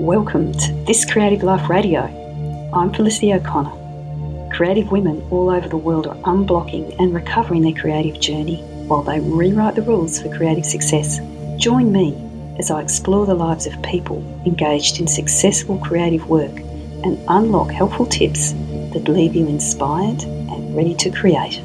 Welcome to This Creative Life Radio. I'm Felicity O'Connor. Creative women all over the world are unblocking and recovering their creative journey while they rewrite the rules for creative success. Join me as I explore the lives of people engaged in successful creative work and unlock helpful tips that leave you inspired and ready to create.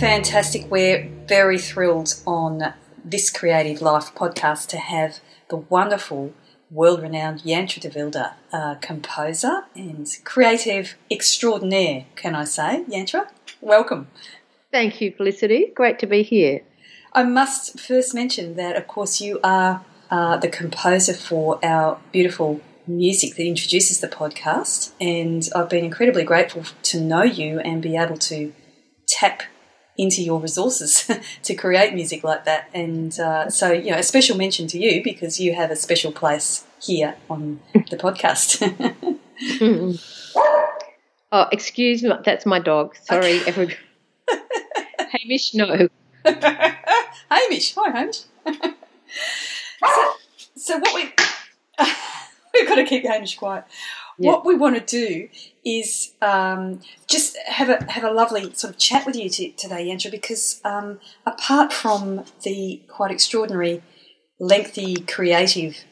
Fantastic. We're very thrilled on this Creative Life podcast to have the wonderful world renowned Yantra de Vilder, uh, composer and creative extraordinaire, can I say? Yantra, welcome. Thank you, Felicity. Great to be here. I must first mention that, of course, you are uh, the composer for our beautiful music that introduces the podcast, and I've been incredibly grateful to know you and be able to tap into your resources to create music like that. And uh, so, you know, a special mention to you because you have a special place here on the podcast. oh, excuse me, that's my dog. Sorry, okay. everybody. Hamish, no. Hamish, hi, Hamish. so, so, what we we've got to keep Hamish quiet. What we want to do is um, just have a have a lovely sort of chat with you t- today, Yantra, because um, apart from the quite extraordinary, lengthy, creative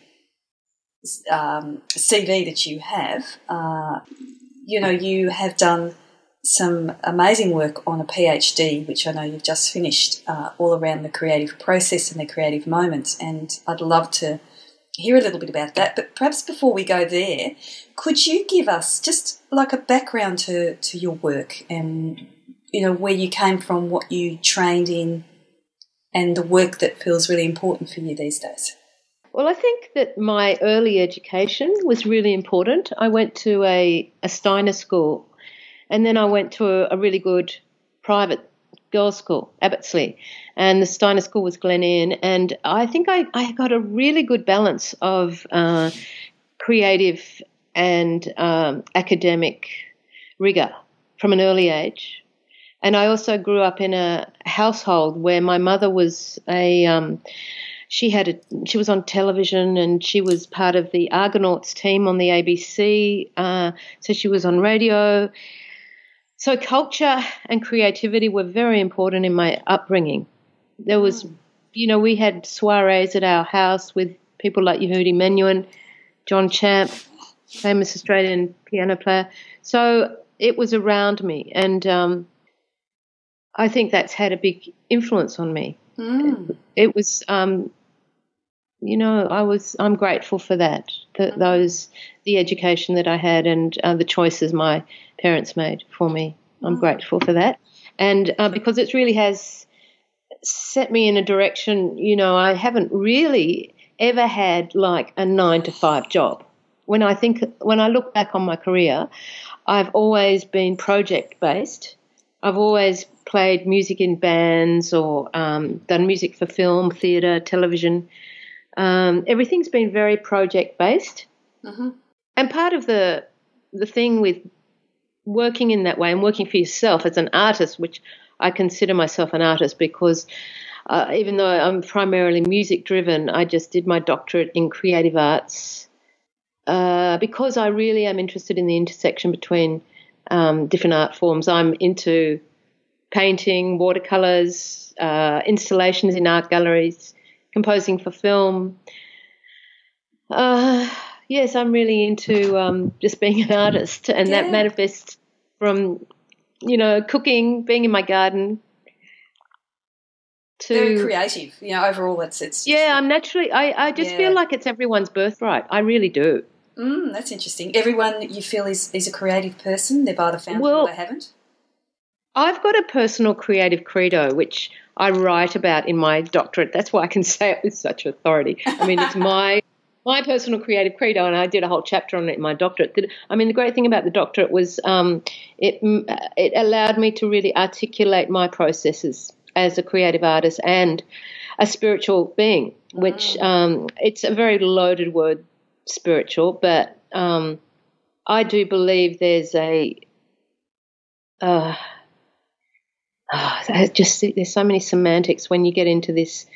um, CV that you have, uh, you know, you have done some amazing work on a PhD, which I know you've just finished, uh, all around the creative process and the creative moments. And I'd love to hear a little bit about that. But perhaps before we go there, could you give us just like a background to, to your work and, you know, where you came from, what you trained in, and the work that feels really important for you these days? Well, I think that my early education was really important. I went to a, a Steiner school and then I went to a, a really good private girls' school, Abbotsleigh, and the Steiner School was Glenaeon. And I think I, I got a really good balance of uh, creative and um, academic rigor from an early age. And I also grew up in a household where my mother was a um, she had a she was on television and she was part of the Argonauts team on the ABC. Uh, so she was on radio. So culture and creativity were very important in my upbringing. There was, you know, we had soirees at our house with people like Yehudi Menuhin, John Champ, famous Australian piano player. So it was around me, and um, I think that's had a big influence on me. Mm. It, was, um, you know, I was. I'm grateful for that. The, those, the education that I had, and uh, the choices my parents made for me. I'm mm. grateful for that, and uh, because it really has set me in a direction. You know, I haven't really ever had like a nine to five job. When I think, when I look back on my career, I've always been project based. I've always played music in bands or um, done music for film, theatre, television. Um, everything's been very project based. Mm-hmm. And part of the the thing with working in that way and working for yourself as an artist, which I consider myself an artist because uh, even though I'm primarily music driven, I just did my doctorate in creative arts uh, because I really am interested in the intersection between um, different art forms. I'm into painting, watercolors, uh, installations in art galleries, composing for film. Uh, yes, I'm really into um, just being an artist, and yeah. that manifests from you know cooking, being in my garden. To, Very creative, you know. Overall, it's it's. Yeah, I'm naturally. I I just yeah. feel like it's everyone's birthright. I really do. Mm, that's interesting. Everyone you feel is is a creative person. They've either found well, or they haven't. I've got a personal creative credo, which I write about in my doctorate. That's why I can say it with such authority. I mean, it's my my personal creative credo, and I did a whole chapter on it in my doctorate. I mean, the great thing about the doctorate was um, it it allowed me to really articulate my processes as a creative artist and a spiritual being, which ah. um, it's a very loaded word, spiritual, but um, I do believe there's a uh, oh, just there's so many semantics when you get into this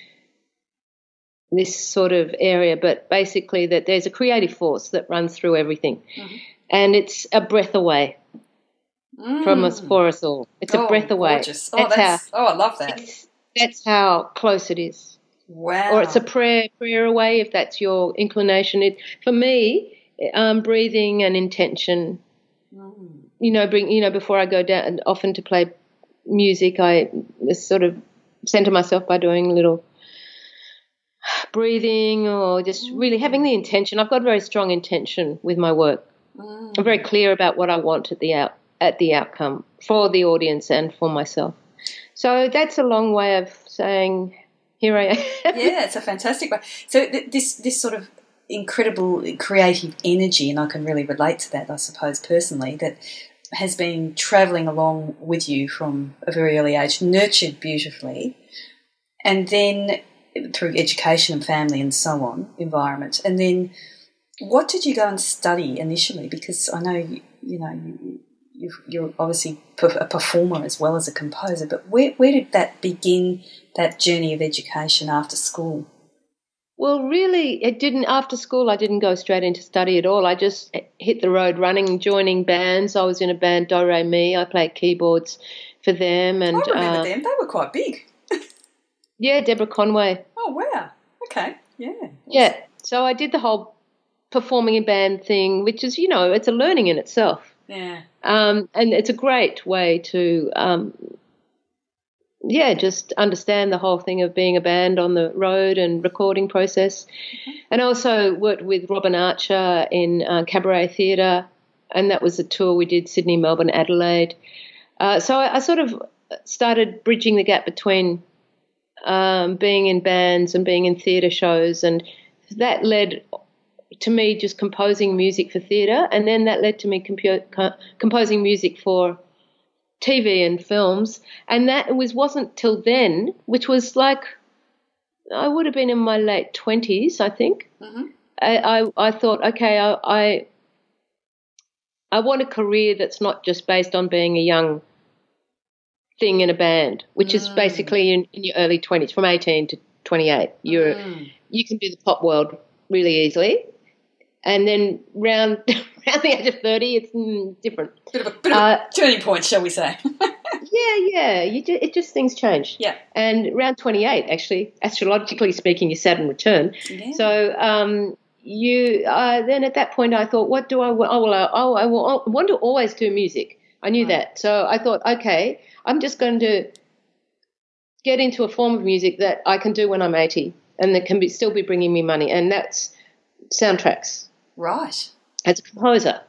this sort of area, but basically that there's a creative force that runs through everything, mm-hmm. and it's a breath away mm. from us for us all. It's oh, a breath away. Gorgeous. Oh, that's, that's how, oh, I love that. That's how close it is. Wow. Or it's a prayer prayer away if that's your inclination. It for me, um, breathing and intention. Mm. You know, bring you know before I go down often to play music, I sort of center myself by doing a little breathing or just really having the intention. I've got a very strong intention with my work. Mm. I'm very clear about what I want at the out at the outcome for the audience and for myself. So that's a long way of saying, here I am. yeah, it's a fantastic way. So th- this this sort of incredible creative energy, and I can really relate to that, I suppose, personally, that has been travelling along with you from a very early age, nurtured beautifully, and then through education and family and so on, environment, and then what did you go and study initially? Because I know you, you know you, you're obviously a performer as well as a composer, but where, where did that begin, that journey of education after school? Well, really, it didn't. After school, I didn't go straight into study at all. I just hit the road running, joining bands. I was in a band, Do Re Mi. I played keyboards for them, and I remember uh, them. They were quite big. yeah, Deborah Conway. Oh wow! Okay, yeah, yeah. So I did the whole performing in band thing, which is, you know, it's a learning in itself. Yeah. Um, and it's a great way to, um, yeah, just understand the whole thing of being a band on the road and recording process. Mm-hmm. And also worked with Robyn Archer in uh, Cabaret Theatre, and that was a tour we did Sydney, Melbourne, Adelaide. Uh, so I, I, sort of started bridging the gap between um, being in bands and being in theatre shows, and that led to me just composing music for theatre, and then that led to me compu- co- composing music for TV and films, and that was wasn't till then, which was like I would have been in my late twenties, I think. Mm-hmm. I, I, I thought, okay, I, I I want a career that's not just based on being a young thing in a band, which mm. is basically in, in, your early twenties, from eighteen to twenty eight. You're mm. you can do the pop world really easily, and then round around the age of thirty, it's mm, different. Bit of a, bit of uh, a turning point, shall we say? yeah, yeah. You just, it just things change. Yeah. And around twenty eight, actually, astrologically speaking, you Saturn return. Yeah. So um, you uh, then at that point, I thought, what do I want? Oh, well, oh, I, will, I want to always do music. I knew right. that, so I thought, okay, I'm just going to get into a form of music that I can do when I'm eighty, and that can be, still be bringing me money, and that's soundtracks. Right. As a composer,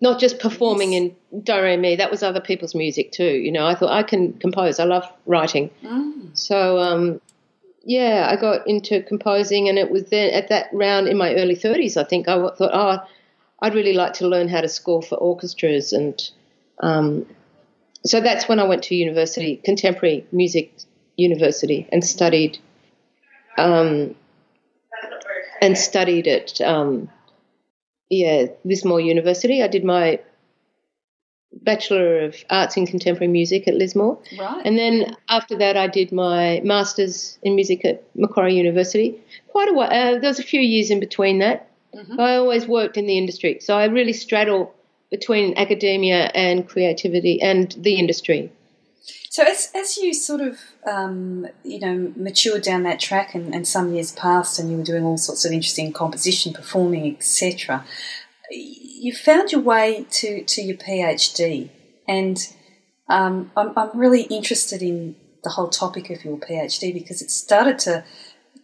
not just performing yes. in do re mi. That was other people's music too. You know, I thought I can compose. I love writing. Mm. So um, yeah, I got into composing, and it was then at that round in my early thirties. I think I thought, oh, I'd really like to learn how to score for orchestras, and um, so that's when I went to university, contemporary music university, and studied. Um, and studied at um, yeah, Lismore University. I did my Bachelor of Arts in Contemporary Music at Lismore. Right. And then after that, I did my Masters in Music at Macquarie University. Quite a while. Uh, there was a few years in between that. Mm-hmm. I always worked in the industry, so I really straddle between academia and creativity and the industry. So as as you sort of um, you know matured down that track and, and some years passed and you were doing all sorts of interesting composition, performing, etc., you found your way to, to your PhD, and um, I'm, I'm really interested in the whole topic of your PhD because it started to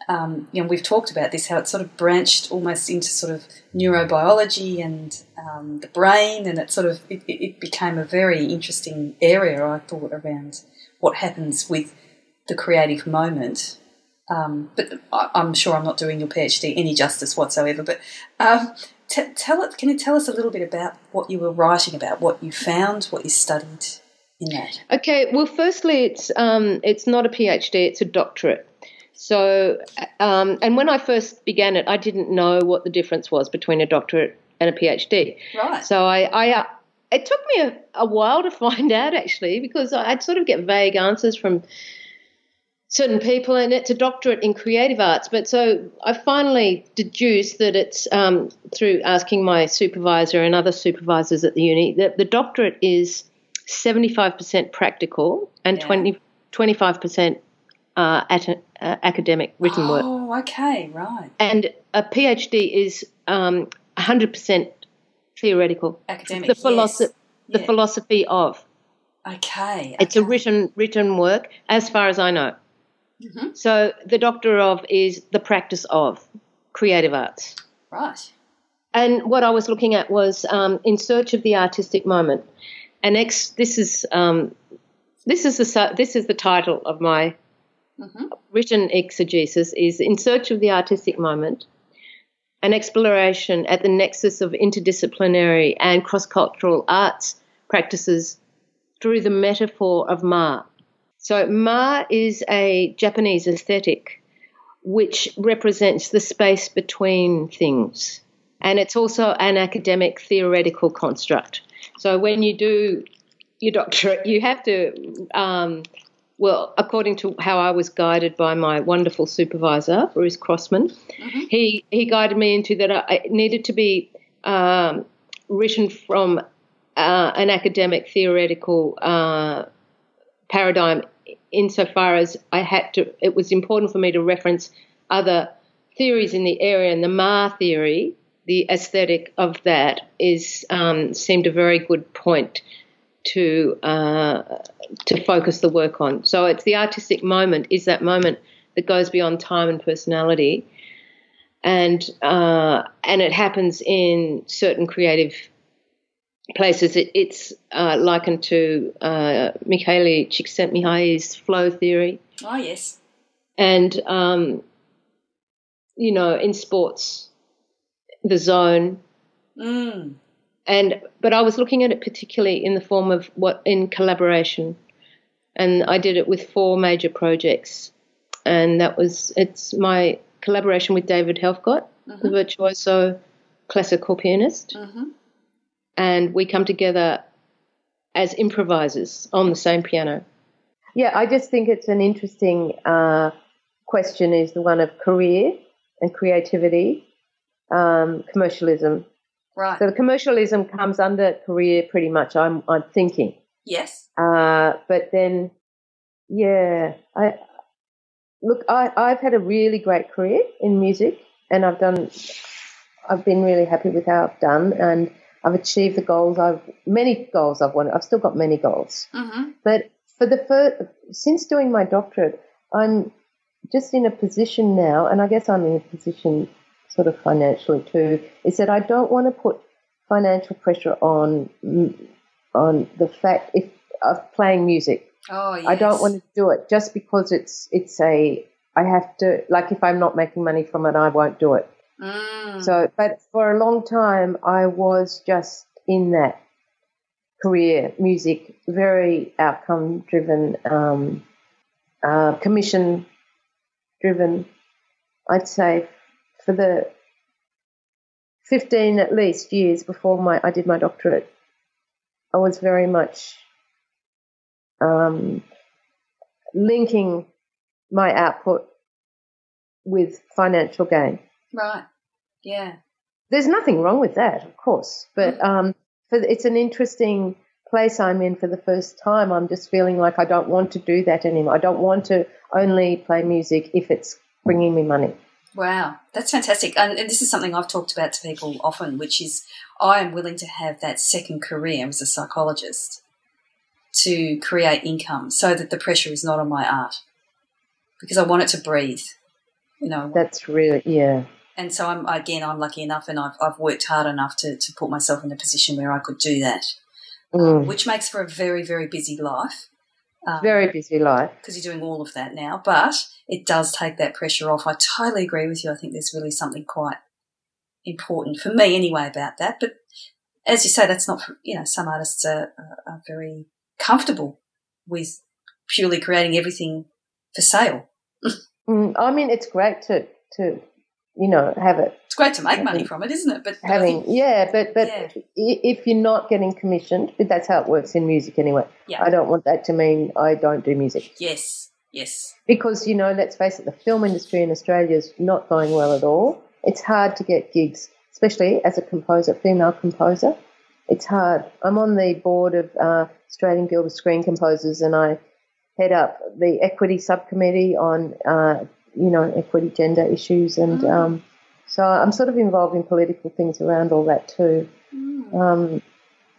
um, you know, we've talked about this, how it sort of branched almost into sort of neurobiology and um, the brain, and it sort of it, it, became a very interesting area. I thought around what happens with the creative moment. Um, but I, am sure I'm not doing your PhD any justice whatsoever. But um, t- tell it. Can you tell us a little bit about what you were writing about, what you found, what you studied in that? Okay. Well, firstly, it's um, it's not a PhD; it's a doctorate. So, um, and when I first began it, I didn't know what the difference was between a doctorate and a PhD. Right. So I, I uh, it took me a, a, while to find out actually because I'd sort of get vague answers from certain people, and it's a doctorate in creative arts. But so I finally deduced that it's um, through asking my supervisor and other supervisors at the uni that the doctorate is 75% practical and yeah. 20, 25% uh, at, uh, academic written oh, work. Oh, okay, right. And a PhD is um, 100% theoretical. Academic, the philosophy, yes. the yeah. philosophy of. Okay, It's a written written work, as far as I know. Mm-hmm. So the doctor of is the practice of creative arts. Right. And what I was looking at was um, in search of the artistic moment. And ex, this is um, this is the this is the title of my mm-hmm. written exegesis is in search of the artistic moment. An exploration at the nexus of interdisciplinary and cross cultural arts practices through the metaphor of Ma. So, Ma is a Japanese aesthetic which represents the space between things. And it's also an academic theoretical construct. So, when you do your doctorate, you have to, um, well, according to how I was guided by my wonderful supervisor, Bruce Crossman, mm-hmm. he, he guided me into that I needed to be um, written from uh, an academic theoretical uh, paradigm insofar as I had to, it was important for me to reference other theories in the area, and the Ma theory, the aesthetic of that, is um, seemed a very good point to uh, to focus the work on. So it's the artistic moment is that moment that goes beyond time and personality, and uh, and it happens in certain creative places. It, it's uh, likened to uh, Mihaly Csikszentmihalyi's flow theory. Oh, yes. And, um, you know, in sports, the zone. Mm. And but I was looking at it particularly in the form of what in collaboration, and I did it with four major projects, and that was it's my collaboration with David Helfgott, mm-hmm. the virtuoso classical pianist, mm-hmm and we come together as improvisers on the same piano. Yeah, I just think it's an interesting uh, question is the one of career and creativity, um, commercialism. Right. So the commercialism comes under career pretty much. I'm I'm thinking. Yes. Uh, but then, yeah, I look. I I've had a really great career in music, and I've done. I've been really happy with how I've done, and I've achieved the goals. I've many goals I've wanted. I've still got many goals. Mm-hmm. But for the first, since doing my doctorate, I'm just in a position now, and I guess I'm in a position sort of financially too, is that I don't want to put financial pressure on on the fact if of playing music. Oh, yes. I don't want to do it just because it's it's a I have to like if I'm not making money from it, I won't do it. Mm. So, but for a long time, I was just in that career, music, very outcome driven, um, uh, commission driven. I'd say for the 15 at least years before my I did my doctorate, I was very much um, linking my output with financial gain. Right. Yeah. There's nothing wrong with that, of course, but mm. um, for, it's an interesting place I'm in for the first time. I'm just feeling like I don't want to do that anymore. I don't want to only play music if it's bringing me money. Wow, that's fantastic. And this is something I've talked about to people often, which is I am willing to have that second career as a psychologist to create income so that the pressure is not on my art because I want it to breathe. You know, that's really, yeah and so I'm again I'm lucky enough and I've, I've worked hard enough to, to put myself in a position where I could do that, mm. um, which makes for a very very busy life. Um, very busy life because you're doing all of that now, but it does take that pressure off. I totally agree with you. I think there's really something quite important for me anyway about that. But as you say, that's not for, you know some artists are, are, are very comfortable with purely creating everything for sale. mm, I mean, it's great to to you know, have it. It's great to make money from it, isn't it? But, but having, think, yeah, but but yeah. if you're not getting commissioned, but that's how it works in music anyway. Yeah. I don't want that to mean I don't do music. Yes, Yes. Because, you know, let's face it, the film industry in Australia is not going well at all. It's hard to get gigs, especially as a composer, female composer. It's hard. I'm on the board of uh, Australian Guild of Screen Composers and I head up the equity subcommittee on, uh, you know, equity gender issues. And mm. um, so I'm sort of involved in political things around all that too. Mm. Um,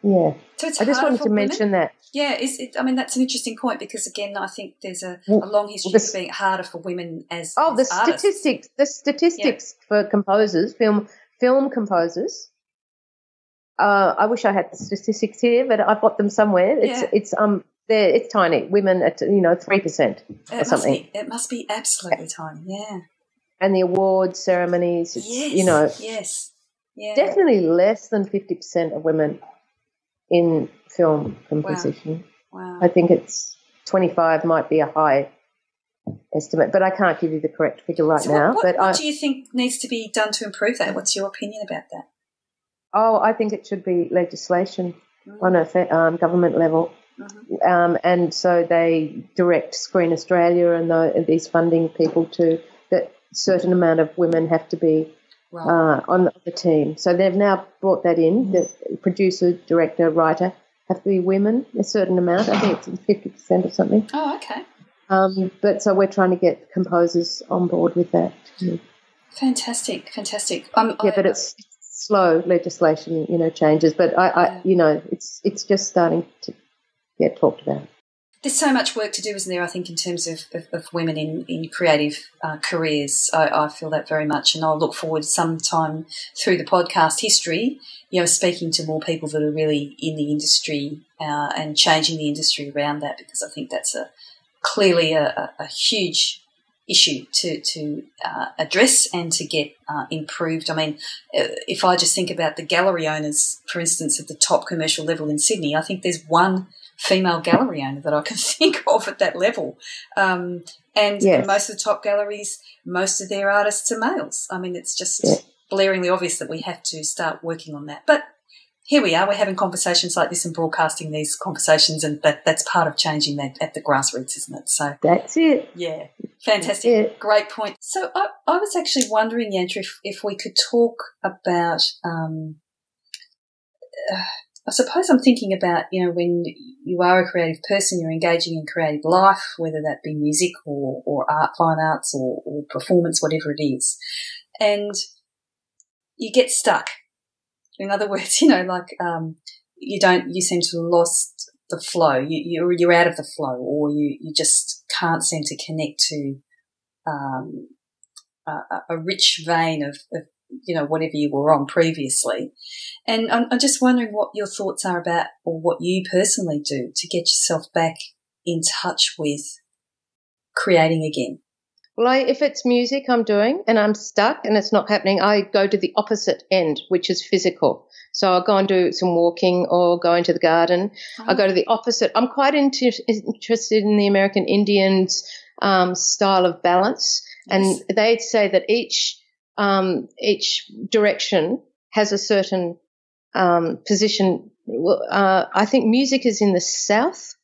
yeah. So I just wanted to women. mention that. Yeah, it, I mean that's an interesting point because again, I think there's a, a long history well, the, of being harder for women as oh as the artists. statistics the statistics yeah. for composers film film composers. Uh, I wish I had the statistics here, but I've got them somewhere. It's yeah. it's um there it's tiny. Women at you know three percent or something. Be, it must be absolutely tiny. Yeah. And the awards ceremonies, yes, you know, yes, yeah. definitely less than fifty percent of women in film composition. Wow. wow. I think it's 25 might be a high estimate, but I can't give you the correct figure right so now. What, but what I, do you think needs to be done to improve that? What's your opinion about that? Oh, I think it should be legislation mm. on a um, government level. Mm-hmm. Um, and so they direct Screen Australia and, the, these funding people to that certain amount of women have to be right. uh, on the team. So they've now brought that in. The producer, director, writer have to be women, a certain amount. I think it's fifty percent or something. Oh, okay. Um, but so we're trying to get composers on board with that. Fantastic, fantastic. Um, yeah, I, but it's, it's, slow legislation, you know, changes. But I, I, you know, it's it's just starting to get talked about there's so much work to do, isn't there? I think in terms of, of, of women in in creative uh, careers, I, I, feel that very much, and I'll look forward sometime through the podcast history, you know, speaking to more people that are really in the industry uh, and changing the industry around that, because I think that's a clearly a, a, a huge issue to to uh, address and to get uh, improved. I mean, uh, if I just think about the gallery owners, for instance, at the top commercial level in Sydney, I think there's one female gallery owner that I can think of at that level. Um, and yes. most of the top galleries, most of their artists are males. I mean, it's just yeah. blaringly obvious that we have to start working on that. But here we are, we're having conversations like this and broadcasting these conversations, and that, that's part of changing that at the grassroots, isn't it? So that's it. Yeah, fantastic. It. Great point. So I, I, was actually wondering, Yantra, if, if we could talk about. Um, uh, I suppose I'm thinking about, you know, when you are a creative person, you're engaging in creative life, whether that be music or, or art, fine arts or, or performance, whatever it is. And you get stuck. In other words, you know, like, um, you don't, you seem to have lost the flow. You, you're, you're out of the flow or you, you just can't seem to connect to, um, a, a rich vein of, of you know, whatever you were on previously. And I'm, I'm just wondering what your thoughts are about or what you personally do to get yourself back in touch with creating again. Well, I, if it's music I'm doing and I'm stuck and it's not happening, I go to the opposite end, which is physical. So I'll go and do some walking or go into the garden. Oh. I go to the opposite. I'm quite inter- interested in the American Indians um, style of balance. Yes. And they'd say that each um, each direction has a certain um, position. Uh, I think music is in the south.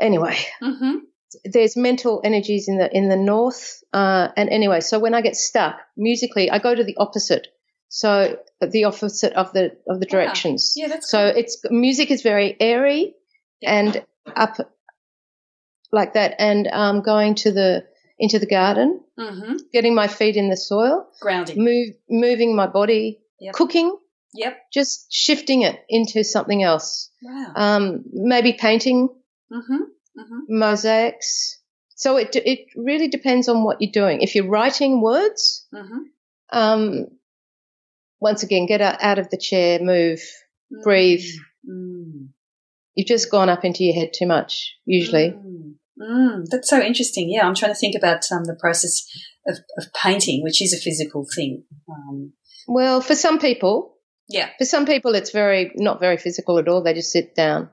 Anyway, mm-hmm. there's mental energies in the in the north. Uh, and anyway, so when I get stuck musically, I go to the opposite. So the opposite of the of the directions. Yeah, yeah that's so cool. it's music is very airy yeah. and up like that, and um, going to the into the garden, mm-hmm. getting my feet in the soil, grounding, move, moving my body, yep. cooking. Yep. Just shifting it into something else. Wow. Um, maybe painting, mm-hmm. Mm-hmm. mosaics. So it it really depends on what you're doing. If you're writing words, mm-hmm. um, once again, get out, of the chair, move, breathe. Mm. You've just gone up into your head too much, usually. Mm. That's so interesting. Yeah, I'm trying to think about um, the process of, of, painting, which is a physical thing. Um, well, for some people, yeah, for some people, it's very not very physical at all. They just sit down.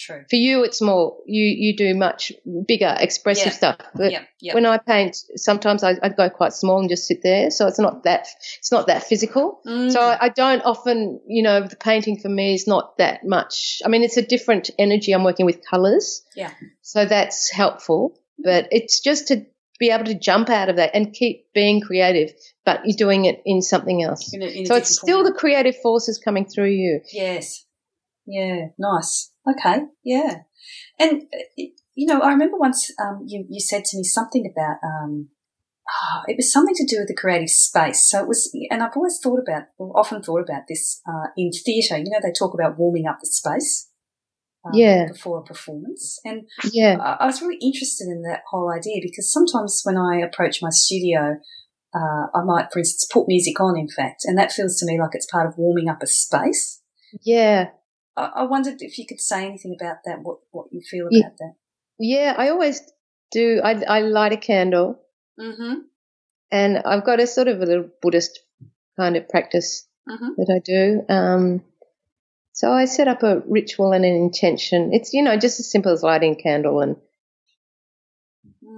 True. For you, it's more you you do much bigger expressive yeah. stuff. But yeah, yeah. when I paint, sometimes I, I go quite small and just sit there, so it's not that it's not that physical. Mm. So I, I, don't often, you know, the painting for me is not that much. I mean, it's a different energy. I'm working with colours. Yeah. So that's helpful. But it's just to be able to jump out of that and keep being creative, but you're doing it in something else. In a, in so it's still form. the creative forces coming through you. Yes. Yeah. Nice. Okay. Yeah. And uh, you know, I remember once um, you you said to me something about um, oh, it was something to do with the creative space. So it was, and I've always thought about, or often thought about this uh, in theatre. You know, they talk about warming up the space. Um, Yeah. Before a performance, and Yeah. I I was really interested in that whole idea because sometimes when I approach my studio, uh, I might, for instance, put music on, in fact, and that feels to me like it's part of warming up a space. Yeah. I, I wondered if you could say anything about that, what, what you feel Yeah. about that. Yeah. I always do. I, I light a candle Mm-hmm. and I've got a sort of a little Buddhist kind of practice Mm-hmm. that I do. Um, so I set up a ritual and an intention. It's, you know, just as simple as lighting a candle and,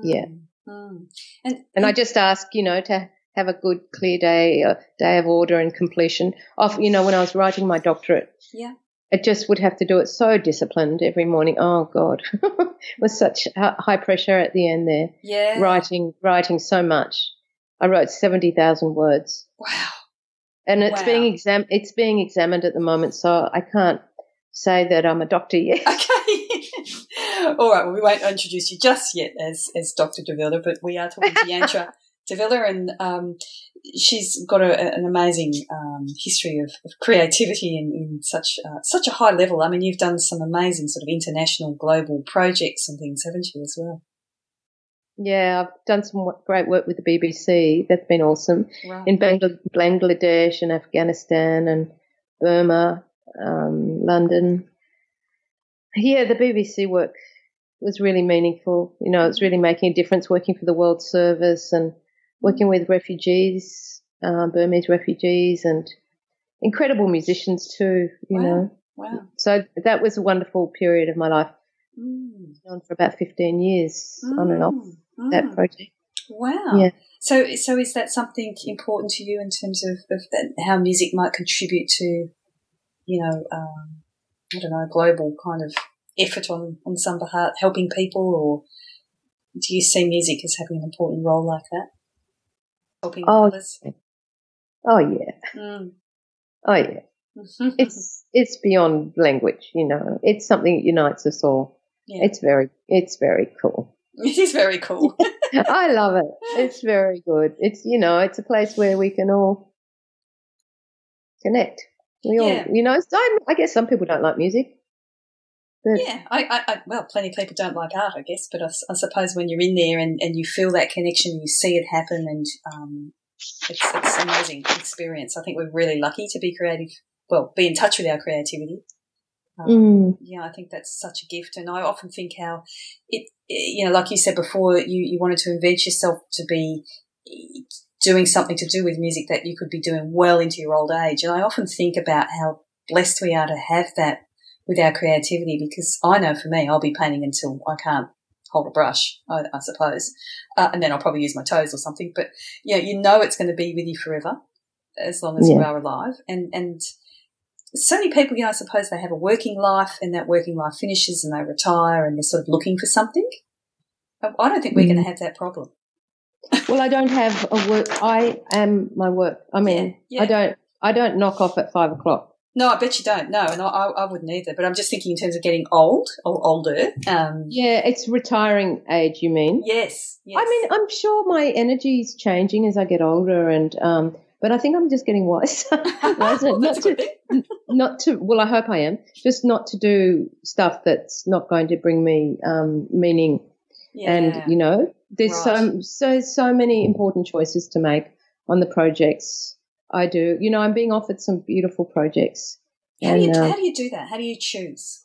Yeah. Mm. And, and I just ask, you know, to have a good, clear day, a day of order and completion. Off, you know, when I was writing my doctorate, yeah. I just would have to do it so disciplined every morning. Oh God, it was such high pressure at the end there. Yeah. Writing, writing so much. I wrote seventy thousand words, Wow. and it's Wow. being exam it's being examined at the moment. So I can't say that I'm a doctor yet. Okay. All right. Well, we won't introduce you just yet as, as Dr. de Vilder, but we are talking to Yantra de Vilder, and um, she's got a, an amazing um, history of, of creativity in, in such uh, such a high level. I mean, you've done some amazing sort of international, global projects and things, haven't you, as well? Yeah, I've done some great work with the BBC. That's been awesome. In Bangla- Bangladesh and Afghanistan and Burma, um, London. Yeah, the BBC work was really meaningful. You know, it's really making a difference working for the World Service and working with refugees, uh, Burmese refugees, and incredible musicians too, you Wow. know. Wow. So that was a wonderful period of my life. Mm. On for about 15 years, on and off Mm. that Mm. project. Wow. Yeah. So, so is that something important to you in terms of, of that, how music might contribute to, you know, um, I don't know, global kind of effort on, on some behalf, helping people, or do you see music as having an important role like that? Oh, others? Oh yeah, Mm. oh yeah. It's it's beyond language, you know. It's something that unites us all. yeah. It's very it's very cool. it is very cool. I love it. It's very good. It's you know, it's a place where we can all connect. We all, Yeah. you know. I guess some people don't like music, but Yeah, I, I, I, well, plenty of people don't like art, I guess, but I suppose when you're in there and, and you feel that connection, you see it happen, and um, it's, it's an amazing experience. I think we're really lucky to be creative, well, be in touch with our creativity. Um, Mm. Yeah, I think that's such a gift, and I often think how it, you know, like you said before, you, you wanted to invent yourself to be doing something to do with music that you could be doing well into your old age, and I often think about how blessed we are to have that with our creativity because I know for me, I'll be painting until I can't hold a brush, I, I suppose, uh, and then I'll probably use my toes or something. But yeah, you know it's going to be with you forever as long as you are alive, and and so many people, you know, I suppose they have a working life, and that working life finishes, and they retire, and they're sort of looking for something. I I don't think we're Mm. going to have that problem. well, I don't have a work. I am my work. I mean, Yeah, yeah. I don't. I don't knock off at five o'clock. No, I bet you don't. No, and I, I, wouldn't either. But I'm just thinking in terms of getting old or older. Um, Yeah, it's retiring age. You mean? yes, yes. I mean, I'm sure my energy is changing as I get older, and um, but I think I'm just getting wiser. wiser Well, not to, not to. Well, I hope I am. Just not to do stuff that's not going to bring me um, meaning. Yeah. And you know, there's so so so many important choices to make on the projects I do. You know, I'm being offered some beautiful projects. How do, you, uh, how do you do that? How do you choose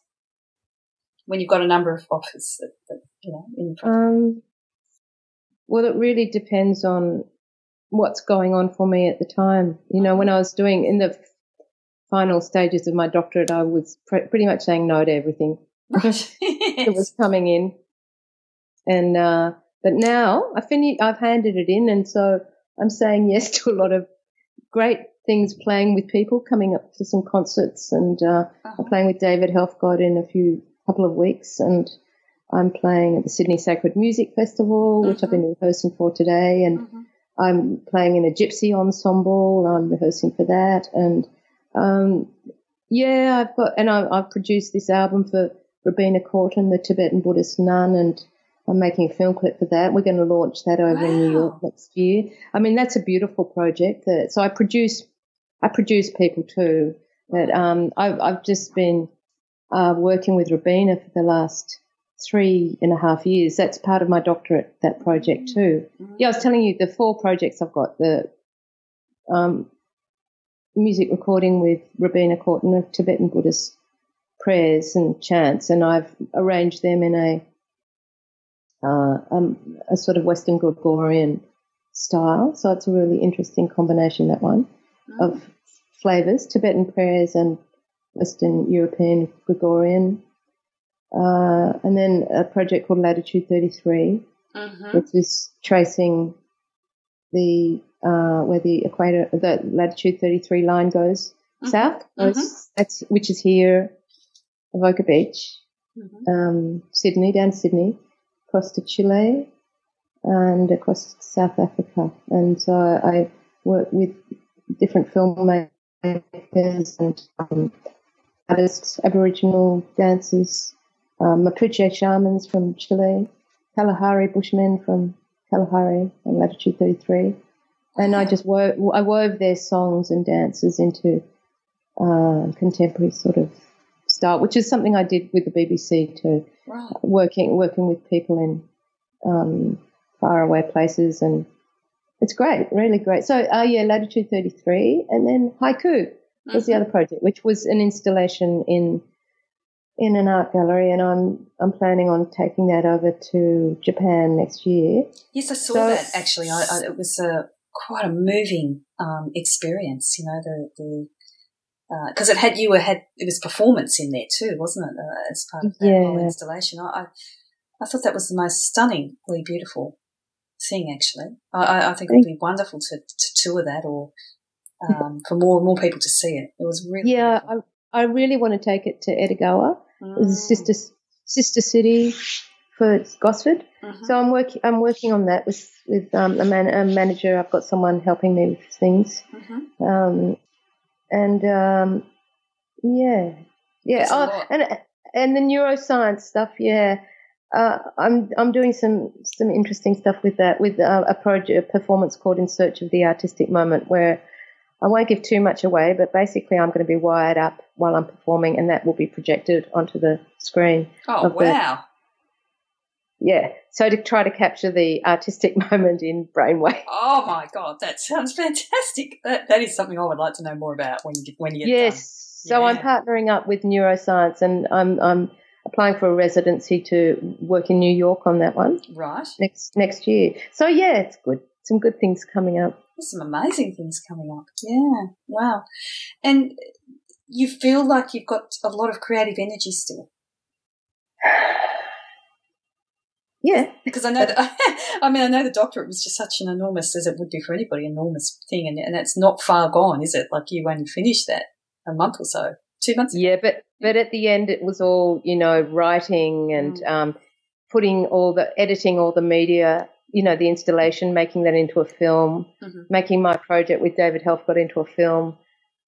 when you've got a number of offers that, that you know in? Um, well, it really depends on what's going on for me at the time. You know, when I was doing in the final stages of my doctorate, I was pr- pretty much saying no to everything Right. that was coming in. And uh, but now I I've handed it in, and so I'm saying yes to a lot of great things. Playing with people, coming up to some concerts, and uh, Uh-huh. I'm playing with David Helfgott in a few couple of weeks, and I'm playing at the Sydney Sacred Music Festival, which mm-hmm. I've been mm-hmm. rehearsing for today, and mm-hmm. I'm playing in a gypsy ensemble. I'm rehearsing for that, and um, yeah, I've got and I, have produced this album for Robina Courtin, the Tibetan Buddhist nun, and I'm making a film clip for that. We're going to launch that over wow. in New York next year. I mean, that's a beautiful project. That, so I produce, I produce people too. But um, I've, I've just been uh, working with Robina for the last three and a half years. That's part of my doctorate, that project too. Mm-hmm. Yeah, I was telling you the four projects I've got the um, music recording with Robina Courtin of Tibetan Buddhist prayers and chants, and I've arranged them in a uh, um, a sort of Western Gregorian style. So it's a really interesting combination, that one, mm-hmm. of flavors, Tibetan prayers and Western European Gregorian uh, and then a project called Latitude 33, mm-hmm. which is tracing the uh, where the equator, the latitude 33 line goes mm-hmm. south. Mm-hmm. That's which is here, Avoca Beach, um, Sydney, down Sydney, across to Chile, and across to South Africa. And so I work with different filmmakers and um, artists, Aboriginal dancers, um, Mapuche shamans from Chile, Kalahari Bushmen from Kalahari and latitude 33. And I just wove, I wove their songs and dances into uh, contemporary sort of style, which is something I did with the BBC too, right. working working with people in um, faraway places, and it's great, really great. So, uh, yeah, latitude 33, and then haiku was mm-hmm. the other project, which was an installation in in an art gallery, and I'm I'm planning on taking that over to Japan next year. Yes, I saw so, that actually. I, I, it was a quite a moving um, experience. You know, the the because uh, it had you were had it was performance in there too, wasn't it? Uh, as part of that yeah. whole installation, I, I, I thought that was the most stunningly beautiful thing. Actually, I, I think it would be wonderful to, to tour that or um, for more and more people to see it. It was really yeah. I, I really want to take it to Edogawa mm. sister sister city for Gosford. Mm-hmm. So I'm working I'm working on that with with um, a, man, a, manager. I've got someone helping me with things, mm-hmm. um, and um, yeah, yeah. Oh, and and the neuroscience stuff. Yeah, uh, I'm I'm doing some some interesting stuff with that with uh, a project a performance called In Search of the Artistic Moment, where I won't give too much away, but basically I'm going to be wired up while I'm performing, and that will be projected onto the screen. Oh wow! Yeah, so to try to capture the artistic moment in brainwave. Oh my god, that sounds fantastic! That that is something I would like to know more about when you when you get yes. Done. So yeah. I'm partnering up with neuroscience, and I'm I'm applying for a residency to work in New York on that one. Right. Next next year. So yeah, it's good. Some good things coming up. There's some amazing things coming up. Yeah. Wow. And you feel like you've got a lot of creative energy still. Yeah. Because I know that, I mean, I know the doctorate was just such an enormous, as it would be for anybody, enormous thing. And, and it's not far gone, is it? Like you only finished that a month or so, two months ago. Yeah, but, but at the end it was all, you know, writing and, mm. um, putting all the, editing all the media you know, the installation, making that into a film, mm-hmm. making my project with David Helfgott into a film.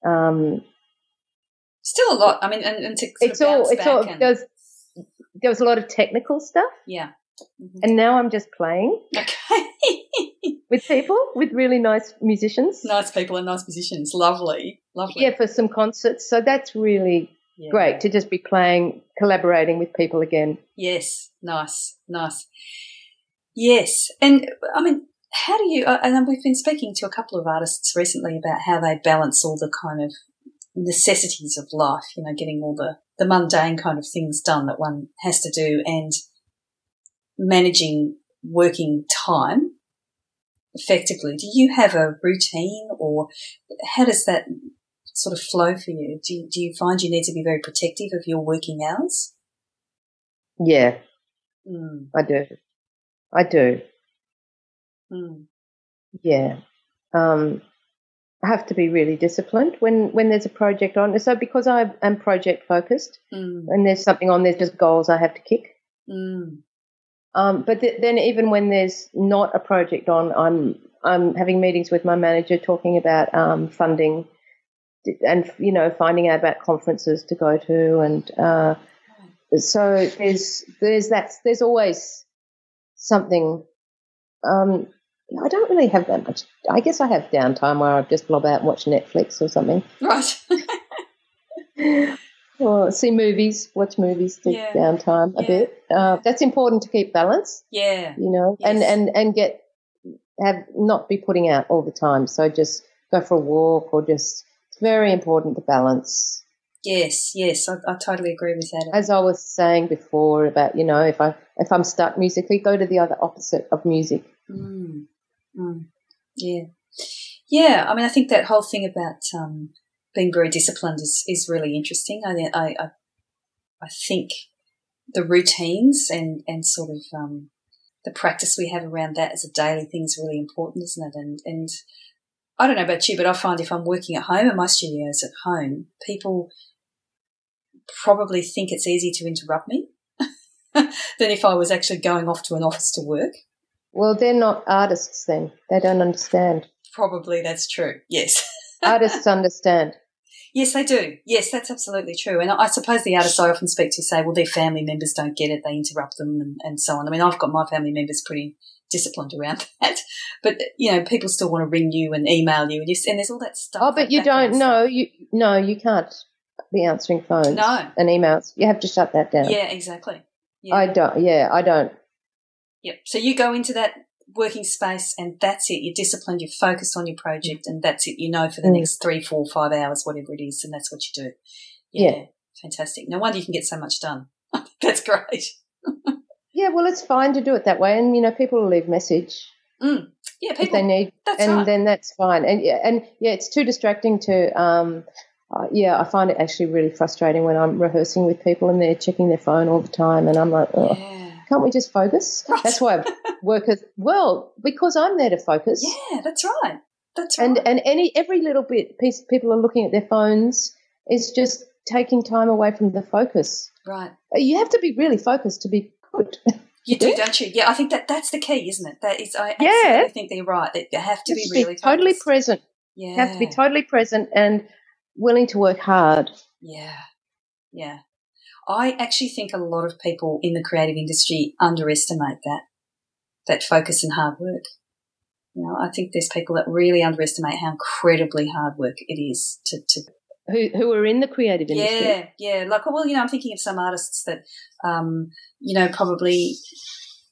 Um, Still a lot. I mean, and, and to it's all, it's all, there, was, there was a lot of technical stuff. Yeah. Mm-hmm. And now I'm just playing. Okay. with people, with really nice musicians. Nice people and nice musicians. Lovely. Lovely. Yeah, for some concerts. So that's really yeah. great to just be playing, collaborating with people again. Yes. Nice. Nice. Yes, and I mean, how do you? Uh, and we've been speaking to a couple of artists recently about how they balance all the kind of necessities of life. You know, getting all the the mundane kind of things done that one has to do, and managing working time effectively. Do you have a routine, or how does that sort of flow for you? Do you, do you find you need to be very protective of your working hours? Yeah, mm. I do. I do. Mm. Yeah. Um, I have to be really disciplined when, when there's a project on. So because I am project focused mm. and there's something on, there's just goals I have to kick. Mm. Um, but th- then even when there's not a project on, I'm I'm having meetings with my manager talking about um, funding and you know finding out about conferences to go to and uh, so there's there's that there's always something um, I don't really have that much. I guess I have downtime where I just blob out and watch Netflix or something. Right. or see movies, watch movies to Yeah. downtime a Yeah. bit. Uh, that's important to keep balance, yeah. you know, and, and, and get, have, not be putting out all the time. So just go for a walk or just, it's very important to balance. Yes, yes, I, I totally agree with that. As I was saying before about, you know, if I, if I'm stuck musically, go to the other opposite of music. Mm. Mm. Yeah. Yeah, I mean, I think that whole thing about um, being very disciplined is, is really interesting. I, I, I, think the routines and, and sort of um, the practice we have around that as a daily thing is really important, isn't it? And, and I don't know about you, but I find if I'm working at home and my studio is at home, people probably think it's easy to interrupt me than if I was actually going off to an office to work. Well, they're not artists then. They don't understand. Probably that's true. Yes. Artists understand. Yes, they do. Yes, that's absolutely true. And I suppose the artists I often speak to say, well, their family members don't get it. They interrupt them and, and so on. I mean, I've got my family members pretty disciplined around that. But, you know, people still want to ring you and email you and, you, and there's all that stuff. Oh, but like you don't know. You no, you can't be answering phones No. and emails. You have to shut that down. Yeah, exactly. Yeah. I don't. Yeah, I don't. Yep. So you go into that working space and that's it. You're disciplined, you're focused on your project and that's it. You know for the Mm. next three, four, five hours, whatever it is, and that's what you do. Yeah. Fantastic. No wonder you can get so much done. that's great. Yeah, well, it's fine to do it that way, and you know, people will leave message Mm. Yeah, if they need, That's and right. then that's fine. And yeah, and yeah, it's too distracting to. Um, uh, yeah, I find it actually really frustrating when I'm rehearsing with people and they're checking their phone all the time, and I'm like, oh, yeah. Can't we just focus? Right. That's why workers. Well, because I'm there to focus. Yeah, that's right. That's right. and and any every little bit piece people are looking at their phones is just taking time away from the focus. right. Uh, you have to be really focused to be good. You do, Yeah. don't you? Yeah, I think that that's the key, isn't it? That is, I Yeah. absolutely think they're right. That you have to You be really be totally focused. present. Yeah, You have to be totally present and willing to work hard. Yeah, yeah. I actually think a lot of people in the creative industry underestimate that that focus and hard work. You know, I think there's people that really underestimate how incredibly hard work it is to, to Who who are in the creative industry? Yeah, yeah. Like, well, you know, I'm thinking of some artists that, um, you know, probably,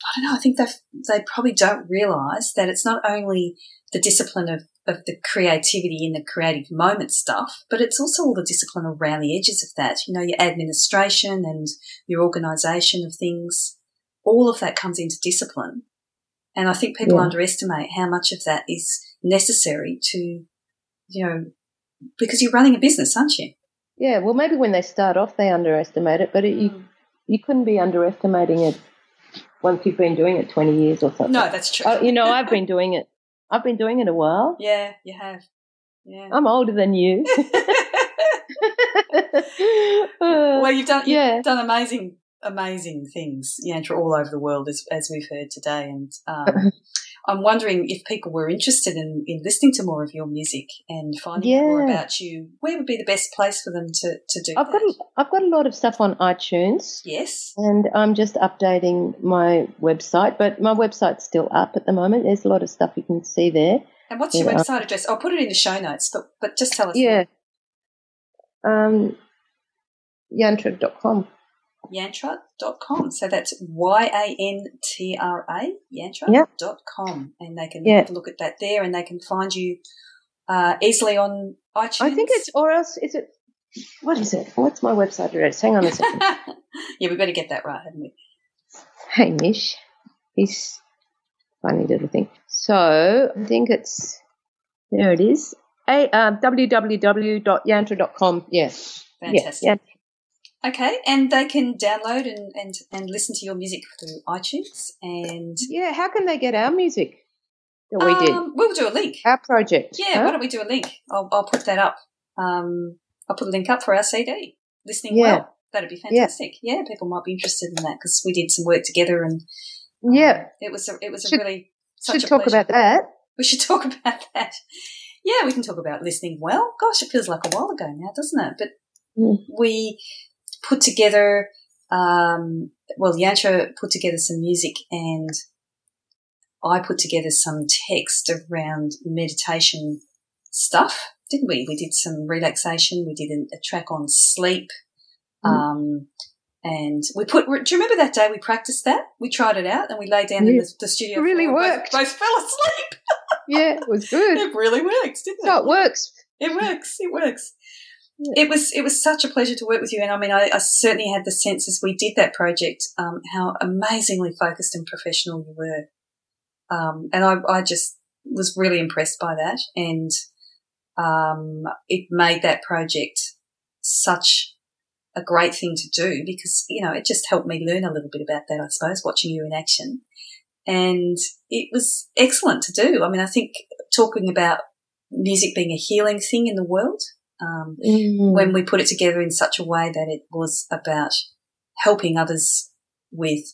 I don't know, I think they they probably don't realise that it's not only the discipline of, of the creativity in the creative moment stuff, but it's also all the discipline around the edges of that. You know, your administration and your organisation of things, all of that comes into discipline. And I think people Yeah. underestimate how much of that is necessary to, you know, because you're running a business, aren't you? Yeah, well, maybe when they start off, they underestimate it, but it, you mm. you couldn't be underestimating it once you've been doing it twenty years or something. No, that's true. Oh, you know, I've been doing it. I've been doing it a while. yeah, you have. Yeah. I'm older than you. well, you've done you've yeah. done amazing, amazing things, Yantra, all over the world, as as we've heard today. And um, I'm wondering if people were interested in, in listening to more of your music and finding out more about you. Where would be the best place for them to to do I've that? got a, I've got a lot of stuff on iTunes, yes. and I'm just updating my website. But my website's still up at the moment. There's a lot of stuff you can see there. And what's your Yeah. website address? I'll put it in the show notes, but but just tell us. Yeah. Um, yantra.com. yantra.com. So that's Y A N T R A, yantra.com. Yep. And they can a look at that there and they can find you uh, easily on iTunes. I think it's, or else is it? What is it? What's my website address? Hang on a second. yeah, we better get that right, haven't we? Hamish. He's funny little thing. So I think it's there. It is. A uh, www.yantra.com. Yes. Fantastic. Yeah. Okay, and they can download and, and, and listen to your music through iTunes. And Yeah. How can they get our music that we did? um, we'll do a link. Our project. Yeah, huh? why don't we do a link? I'll, I'll put that up. Um, I'll put a link up for our CD. Listening Yeah. well. That'd be fantastic. Yeah, yeah people might be interested in that because we did some work together and um, yeah, it was a, it was should, a really should talk pleasure. about that. We should talk about that. Yeah, we can talk about listening well. Gosh, it feels like a while ago now, doesn't it? But mm. we put together, um, well, Yantra put together some music and I put together some text around meditation stuff, didn't we? We did some relaxation. We did a, a track on sleep. Mm. Um, and we put, do you remember that day we practiced that? We tried it out and we lay down in the, the studio. It really worked. Both, both, fell asleep. yeah, it was good. it really works, didn't it? So it works. It works. It works. It was it was such a pleasure to work with you, and I mean, I, I certainly had the sense as we did that project um, how amazingly focused and professional you were, um, and I, I just was really impressed by that, and um, it made that project such a great thing to do because, you know, it just helped me learn a little bit about that, I suppose, watching you in action. And it was excellent to do. I mean, I think talking about music being a healing thing in the world, um, mm. when we put it together in such a way that it was about helping others with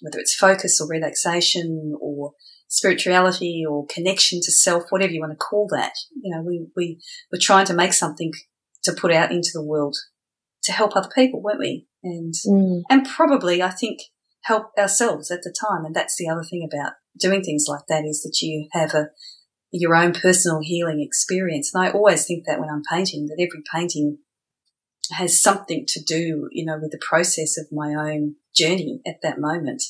whether it's focus or relaxation or spirituality or connection to self, whatever you want to call that. You know, we, we were trying to make something to put out into the world to help other people, weren't we? And, mm. and probably I think help ourselves at the time. And that's the other thing about doing things like that is that you have a, your own personal healing experience. And I always think that when I'm painting, that every painting has something to do, you know, with the process of my own journey at that moment.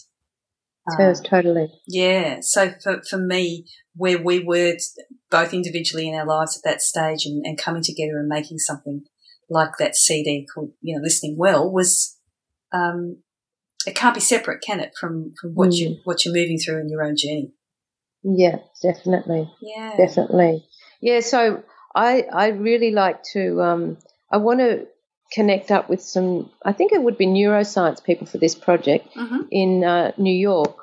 Yes, um, totally. Yeah. So for, for me, where we were both individually in our lives at that stage and, and coming together and making something like that CD called, you know, Listening Well was, um, it can't be separate, can it, from, from what mm. you, what you're moving through in your own journey? Yeah, definitely. Yeah. Definitely. Yeah. So I, I really like to, um, I want to connect up with some, I think it would be neuroscience people for this project mm-hmm. in uh, New York.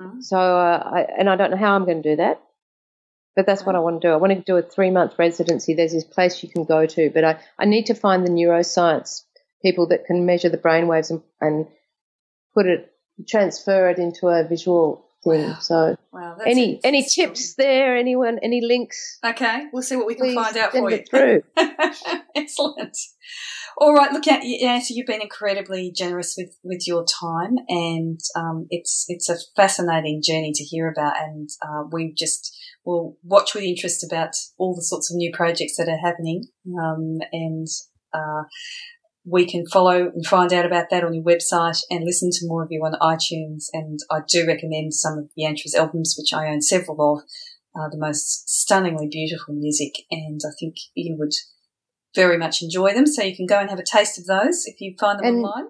Mm-hmm. So, uh, I, and I don't know how I'm going to do that, but that's what I want to do. I want to do a three month residency. There's this place you can go to, but I, I need to find the neuroscience people that can measure the brainwaves and, and put it, transfer it into a visual. Wow. So, wow, any any tips there? Anyone? Any links? Okay, we'll see what we can Please find out for you. Through. Excellent. All right, look at yeah. So you've been incredibly generous with, with your time, and um, it's it's a fascinating journey to hear about. And uh, we just will watch with interest about all the sorts of new projects that are happening, um, and uh, we can follow and find out about that on your website and listen to more of you on iTunes. And I do recommend some of Yantra's albums, which I own several of. Uh, the most stunningly beautiful music, and I think you would very much enjoy them. So you can go and have a taste of those if you find them and, online.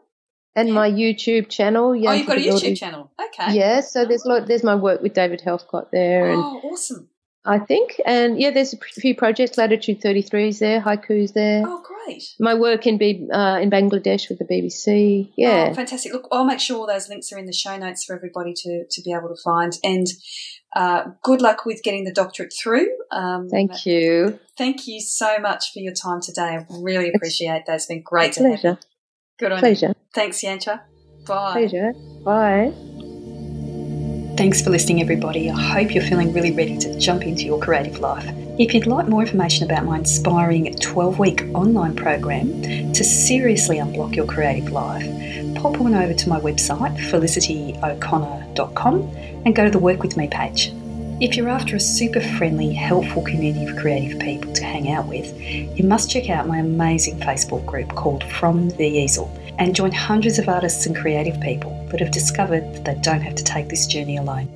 And yeah. my YouTube channel. Yeah, oh, you've got a YouTube channel. Okay. Yeah, so there's lot, there's my work with David Helfgott there. And oh, awesome. I think, and yeah, there's a few projects. Latitude 33 is there, Haiku's there. Oh, great! My work in B, uh, in Bangladesh with the BBC. Yeah, oh, fantastic. Look, I'll make sure all those links are in the show notes for everybody to to be able to find. And uh, good luck with getting the doctorate through. Um, thank you. Thank you so much for your time today. I really appreciate that. It's been great to pleasure. have you. Good on pleasure. you. Thanks, Yantra. Bye. Pleasure. Bye. Thanks for listening, everybody. I hope you're feeling really ready to jump into your creative life. If you'd like more information about my inspiring 12 week online program to seriously unblock your creative life, pop on over to my website, felicityoconnor.com, and go to the Work With Me page. If you're after a super friendly, helpful community of creative people to hang out with, you must check out my amazing Facebook group called From the Easel and join hundreds of artists and creative people that have discovered that they don't have to take this journey alone.